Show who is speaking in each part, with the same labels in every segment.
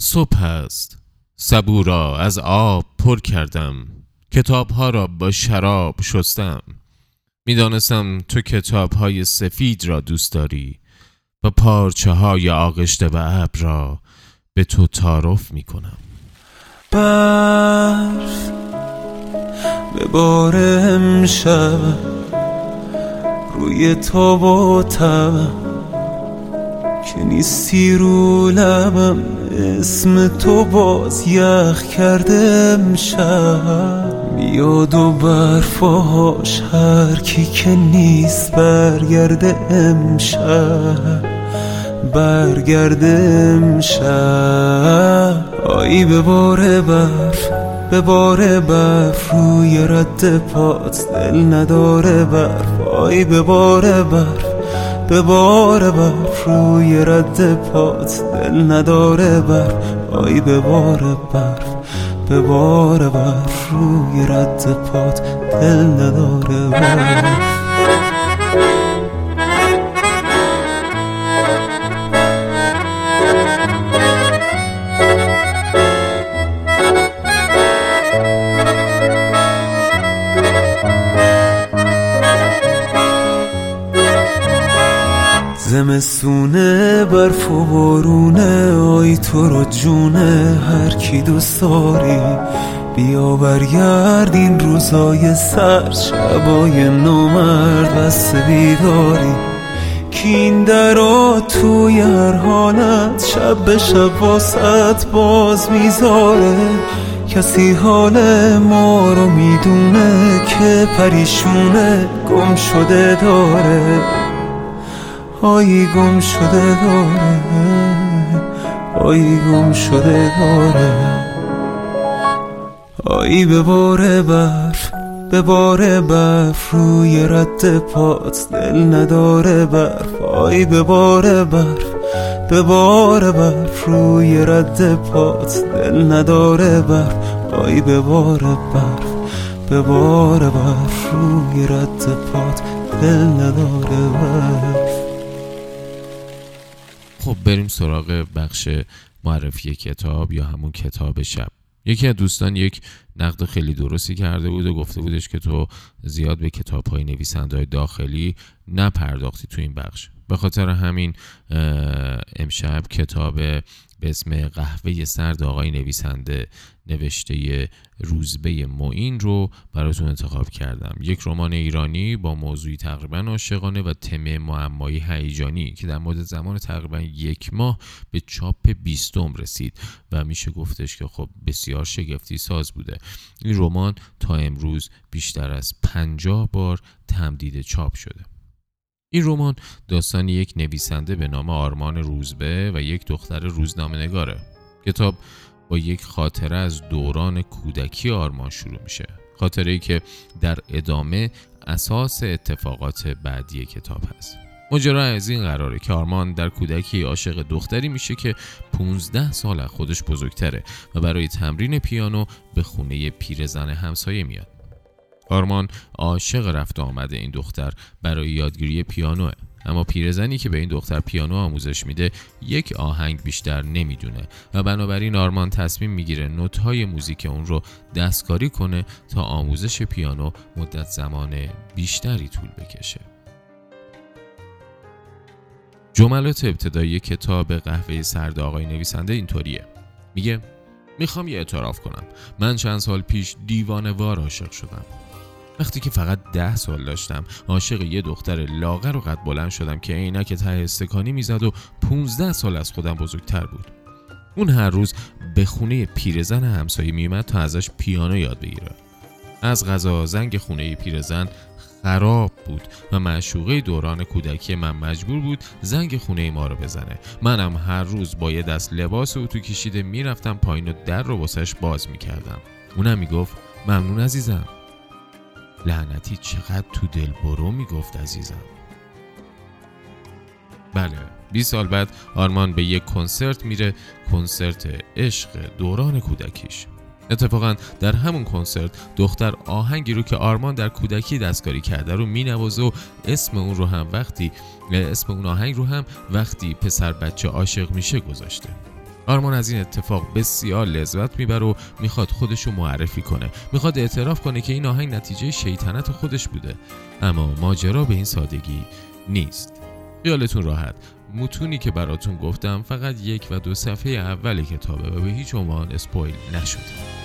Speaker 1: صبح است. سبو را از آب پر کردم. کتابها را با شراب شستم. می‌دانستم تو کتابهای سفید را دوست داری و پارچه های آغشته و ابر را به تو تعارف می کنم
Speaker 2: برف به بار امشب روی تو و که نیستی رو لبم اسم تو باز یخ کرده امشب میاد و برفاش هر کی که نیست برگرده امشب برگرده امشب. آی به بار برف به بار برف روی رد پات دل نداره برف. آی به بار برف. به بار برف روی رد پات دل نداره برف آی به بار برف به بار برف روی رد پات دل نداره برف کی دوست داری؟ بیا برگرد این روزای سر شبای نومرد بست بیداری. کین درا توی هر حالت شب به شب واسط باز می‌ذاره. کسی حال ما رو می‌دونه که پریشونه گم شده داره. آی گم شده داره. آی گم شده داره آی به بار برف به بار برف روی رد پات دل نداره برف. آی به بار برف به بار برف روی رد پات دل نداره برف. آی به بار برف به بار برف روی رد پات دل نداره برف.
Speaker 1: خب بریم سراغ بخش معرفی کتاب یا همون کتاب شب. یکی از دوستان یک نقد خیلی درستی کرده بود و گفته بودش که تو زیاد به کتاب های نویسنده داخلی نپرداختی تو این بخش. به خاطر همین امشب کتاب به اسم قهوه سرد آقای نویسنده نوشته روزبه معین رو براتون انتخاب کردم. یک رمان ایرانی با موضوعی تقریبا عاشقانه و تم معمایی هیجانی که در مدت زمان تقریبا یک ماه به چاپ بیستم رسید و میشه گفتش که خب بسیار شگفتی ساز بوده. این رمان تا امروز بیشتر از پنجاه بار تمدید چاپ شده. این رمان داستان یک نویسنده به نام آرمان روزبه و یک دختر روزنامه نگاره کتاب با یک خاطره از دوران کودکی آرمان شروع میشه. خاطره ای که در ادامه اساس اتفاقات بعدی کتاب هست. ماجرا از این قراره که آرمان در کودکی عاشق دختری میشه که 15 سال از خودش بزرگتره و برای تمرین پیانو به خونه پیرزن همسایه میاد. آرمان عاشق رفت آمده این دختر برای یادگیری پیانوه. اما پیرزنی که به این دختر پیانو آموزش میده یک آهنگ بیشتر نمی‌دونه. و بنابراین آرمان تصمیم می‌گیره نوتهای موزیک اون رو دستکاری کنه تا آموزش پیانو مدت زمان بیشتری طول بکشه. جملات ابتدایی کتاب قهوه سرد آقای نویسنده اینطوریه. میگه می‌خوام یه اعتراف کنم. من چند سال پیش دیوانه وار عاشق شدم. وقتی که فقط ده سال داشتم عاشق یه دختر لاغر و قد بلند شدم که عینک ته استکانی می‌زد و 15 سال از خودم بزرگتر بود. اون هر روز به خونه پیرزن همسایه میومد تا ازش پیانو یاد بگیره. از غذا زنگ خونه پیرزن خراب بود و معشوقه دوران کودکی من مجبور بود زنگ خونه ما رو بزنه. منم هر روز با یه دست لباس اتو کشیده می‌رفتم پایین و در رو واسش باز می‌کردم. اونم می‌گفت ممنون عزیزم. لعنتی چقدر تو دل برو می‌گفت عزیزم. بله 20 سال بعد آرمان به یک کنسرت میره کنسرت عشق دوران کودکیش. اتفاقا در همون کنسرت دختر آهنگی رو که آرمان در کودکی دستکاری کرده رو مینوازه و اسم اون رو هم وقتی اسم اون آهنگ رو هم وقتی پسر بچه عاشق میشه گذاشته. آرمان از این اتفاق بسیار لذت می‌بره و می‌خواد خودش رو معرفی کنه. می‌خواد اعتراف کنه که این آهنگ نتیجه شیطنت خودش بوده. اما ماجرا به این سادگی نیست. خیالتون راحت متونی که براتون گفتم فقط یک و دو صفحه اول کتابه و به هیچ عنوان اسپویل نشده.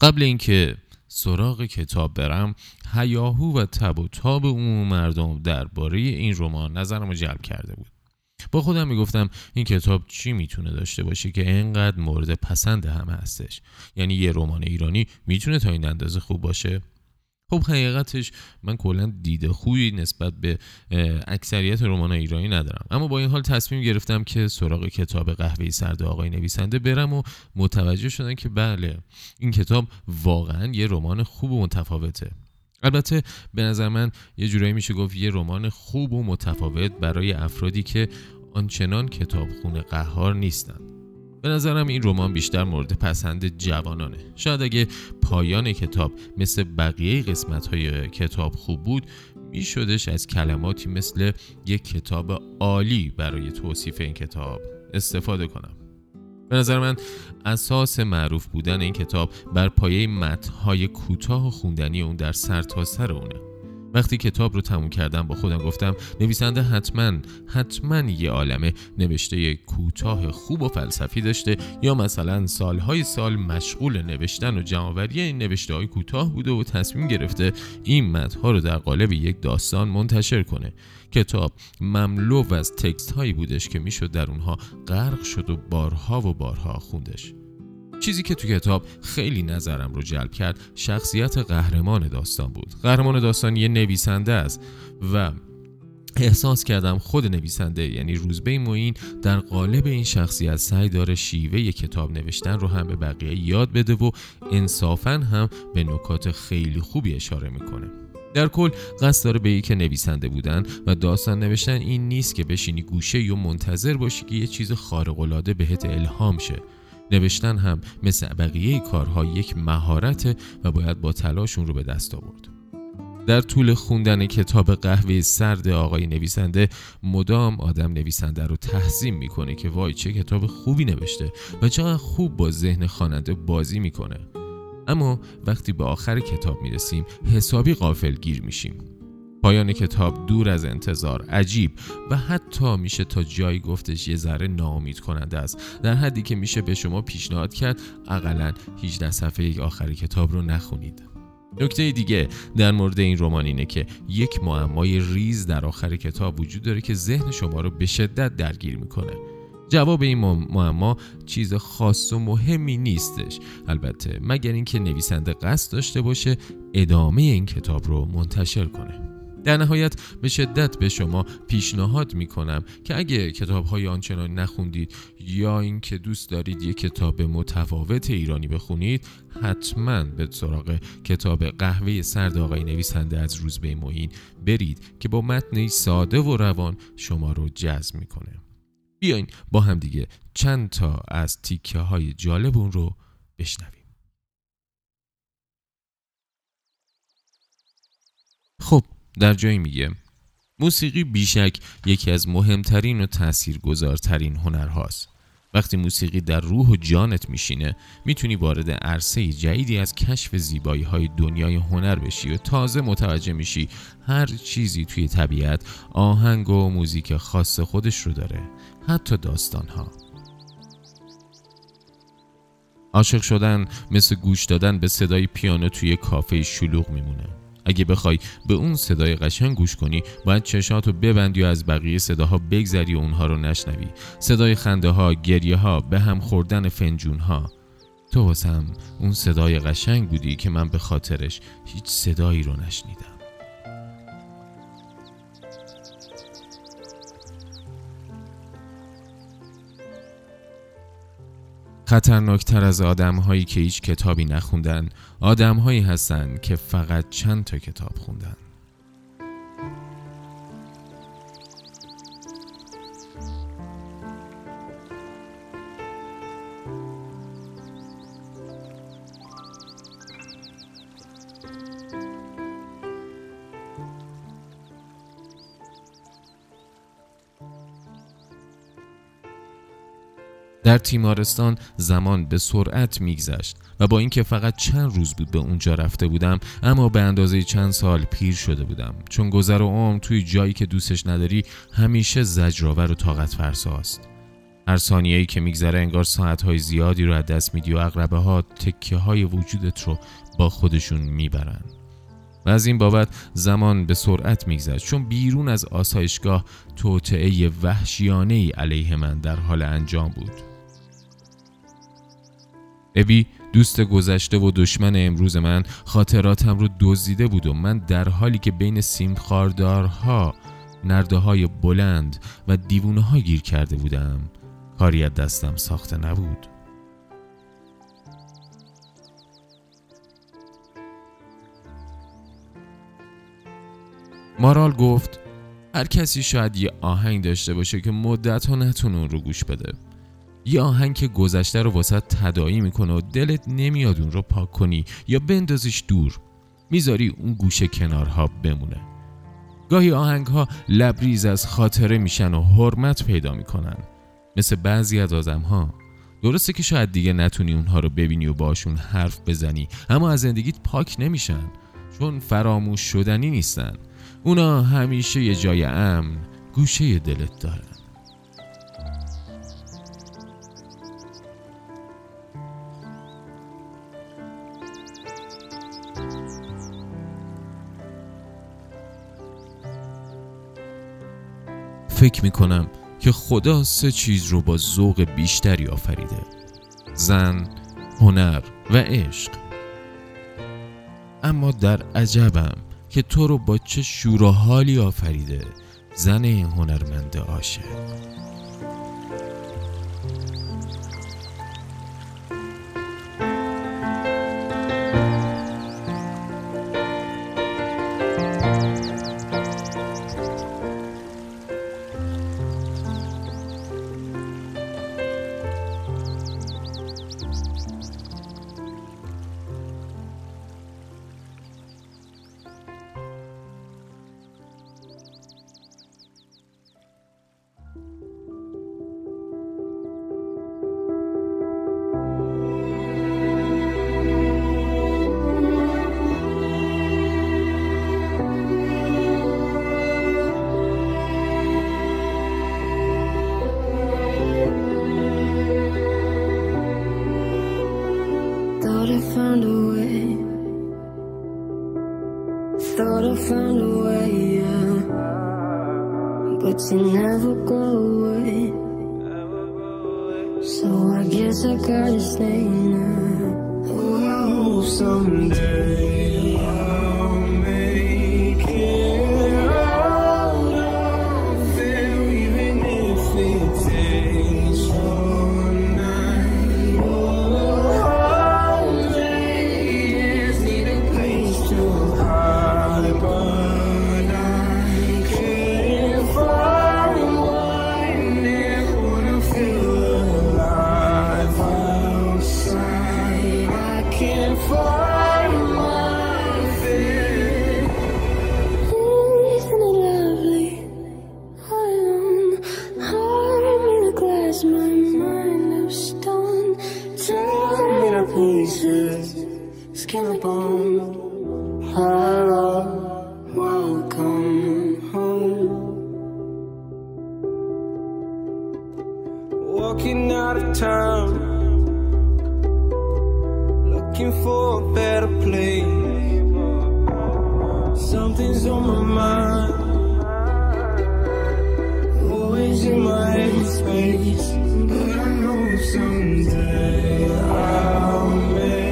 Speaker 1: قبل اینکه سراغ کتاب برم هیاهو و تب و تاب عموم مردم درباره این رمان نظرم رو جلب کرده بود. با خودم می‌گفتم این کتاب چی می‌تونه داشته باشه که اینقدر مورد پسند همه هستش؟ یعنی یه رمان ایرانی می‌تونه تا این اندازه خوب باشه؟ خب حقیقتش من کلا دیده خوبی نسبت به اکثریت رمان ایرانی ندارم. اما با این حال تصمیم گرفتم که سراغ کتاب قهوه سرد آقای نویسنده برم و متوجه شدم که بله این کتاب واقعا یه رمان خوب و متفاوته. البته به نظر من یه جورایی میشه گفت یه رمان خوب و متفاوت برای افرادی که آنچنان کتابخونه قهار نیستند. به نظرم این رمان بیشتر مورد پسند جوانانه. شاید اگه پایان کتاب مثل بقیه قسمت های کتاب خوب بود میشدش از کلماتی مثل یک کتاب عالی برای توصیف این کتاب استفاده کنم. به نظر من اساس معروف بودن این کتاب بر پایه متنهای کوتاه و خوندنی اون در سرتاسر سر اونه. وقتی کتاب رو تموم کردم با خودم گفتم نویسنده حتما حتما یه عالمه. نوشته کوتاه خوب و فلسفی داشته یا مثلا سالهای سال مشغول نوشتن و جمعآوری این نوشته های کوتاه بوده و تصمیم گرفته این متنها رو در قالب یک داستان منتشر کنه. کتاب مملو از تکست هایی بودش که می‌شد در اونها غرق شد و بارها و بارها خوندش. چیزی که تو کتاب خیلی نظرم رو جلب کرد شخصیت قهرمان داستان بود. قهرمان داستان یه نویسنده است و احساس کردم خود نویسنده یعنی روزبه موین در قالب این شخصیت سعی داره شیوه کتاب نوشتن رو هم به بقیه یاد بده و انصافا هم به نکات خیلی خوبی اشاره می‌کنه. در کل قصد داره به که نویسنده بودن و داستان نوشتن این نیست که بشینی گوشه یا منتظر باشی که یه چیز خارق‌العاده بهت الهام شه. نوشتن هم مثل بقیه کارها یک مهارت و باید با تلاش اون رو به دست آورد. در طول خوندن کتاب قهوه سرد آقای نویسنده مدام آدم نویسنده رو تحسین می‌کنه که وای چه کتاب خوبی نوشته و چقدر خوب با ذهن خواننده بازی می‌کنه. اما وقتی به آخر کتاب می‌رسیم حسابی غافل گیر میشیم. پایان کتاب دور از انتظار عجیب و حتی میشه تا جایی گفتش یه ذره ناامید کننده است. در حدی که میشه به شما پیشنهاد کرد اقلا 18 صفحه آخر کتاب رو نخونید. نکته دیگه در مورد این رمان اینه که یک معمای ریز در آخر کتاب وجود داره که ذهن شما رو به شدت درگیر می‌کنه. جواب این معما چیز خاص و مهمی نیستش. البته مگر اینکه نویسنده قصد داشته باشه ادامه این کتاب رو منتشر کنه. در نهایت به شدت به شما پیشنهاد می کنم که اگه کتاب های آنچنان نخوندید یا اینکه دوست دارید یک کتاب متفاوت ایرانی بخونید حتما به سراغ کتاب قهوه سرد آقای نویسنده از روزبه معین برید که با متنی ساده و روان شما رو جذب می‌کنه. بیاین با هم دیگه چند تا از تیکه های جالب اون رو بشنویم. خب در جایی میگه موسیقی بیشک یکی از مهمترین و تاثیرگذارترین هنرهاست. وقتی موسیقی در روح و جانت میشینه می‌تونی وارد عرصه جدیدی از کشف زیبایی های دنیای هنر بشی و تازه متوجه میشی هر چیزی توی طبیعت آهنگ و موزیک خاص خودش رو داره حتی داستان ها عاشق شدن مثل گوش دادن به صدای پیانو توی کافه شلوغ میمونه. اگه بخوای به اون صدای قشنگ گوش کنی باید چشاتو ببندی و از بقیه صداها بگذری و اونها رو نشنوی. صدای خنده ها گریه ها به هم خوردن فنجون ها تو واسم اون صدای قشنگ بودی که من به خاطرش هیچ صدایی رو نشنیدم. خطرناکتر از آدم هایی که هیچ کتابی نخوندن. آدم هایی هستن که فقط چند تا کتاب خوندن. در تیمارستان زمان به سرعت میگذشت و با اینکه فقط چند روز بود به اونجا رفته بودم اما به اندازه چند سال پیر شده بودم. چون گذر و عمر توی جایی که دوستش نداری همیشه زجرآور و طاقت فرساست هر ثانیه که میگذره انگار ساعتهای زیادی رو از دست میدی و اقربه ها تکه های وجودت رو با خودشون می‌برن. و از این بابت زمان به سرعت میگذشت. چون بیرون از آسایشگاه توطعه وحشیانه علیه من در حال انجام بود. ابی دوست گذشته و دشمن امروز من خاطراتم رو دزدیده بود و من در حالی که بین سیم خاردارها نرده های بلند و دیوونه ها گیر کرده بودم کاری از دستم ساخته نبود. مارال گفت هر کسی شاید یه آهنگ داشته باشه که مدت ها نتونه اون رو گوش بده. یه آهنگ که گذشته رو واسه تدایی می‌کنه و دلت نمیاد اون رو پاک کنی یا بندازیش دور می‌ذاری اون گوشه کنارها بمونه. گاهی آهنگ ها لبریز از خاطره میشن و حرمت پیدا می‌کنن مثل بعضی از آدم ها درسته که شاید دیگه نتونی اونها رو ببینی و باشون حرف بزنی اما از زندگیت پاک نمیشن چون فراموش شدنی نیستن. اونا همیشه یه جای امن گوشه دلت دارن. فکر می‌کنم که خدا سه چیز رو با ذوق بیشتری آفریده. زن، هنر و عشق. اما در عجبم که تو رو با چه شور و حالی آفریده زن هنرمند عاشق.
Speaker 3: you never go away. So I guess I gotta stay now. Oh, someday.
Speaker 2: looking for a better place. Something's on my mind, always in my head space. But I know someday I'll make.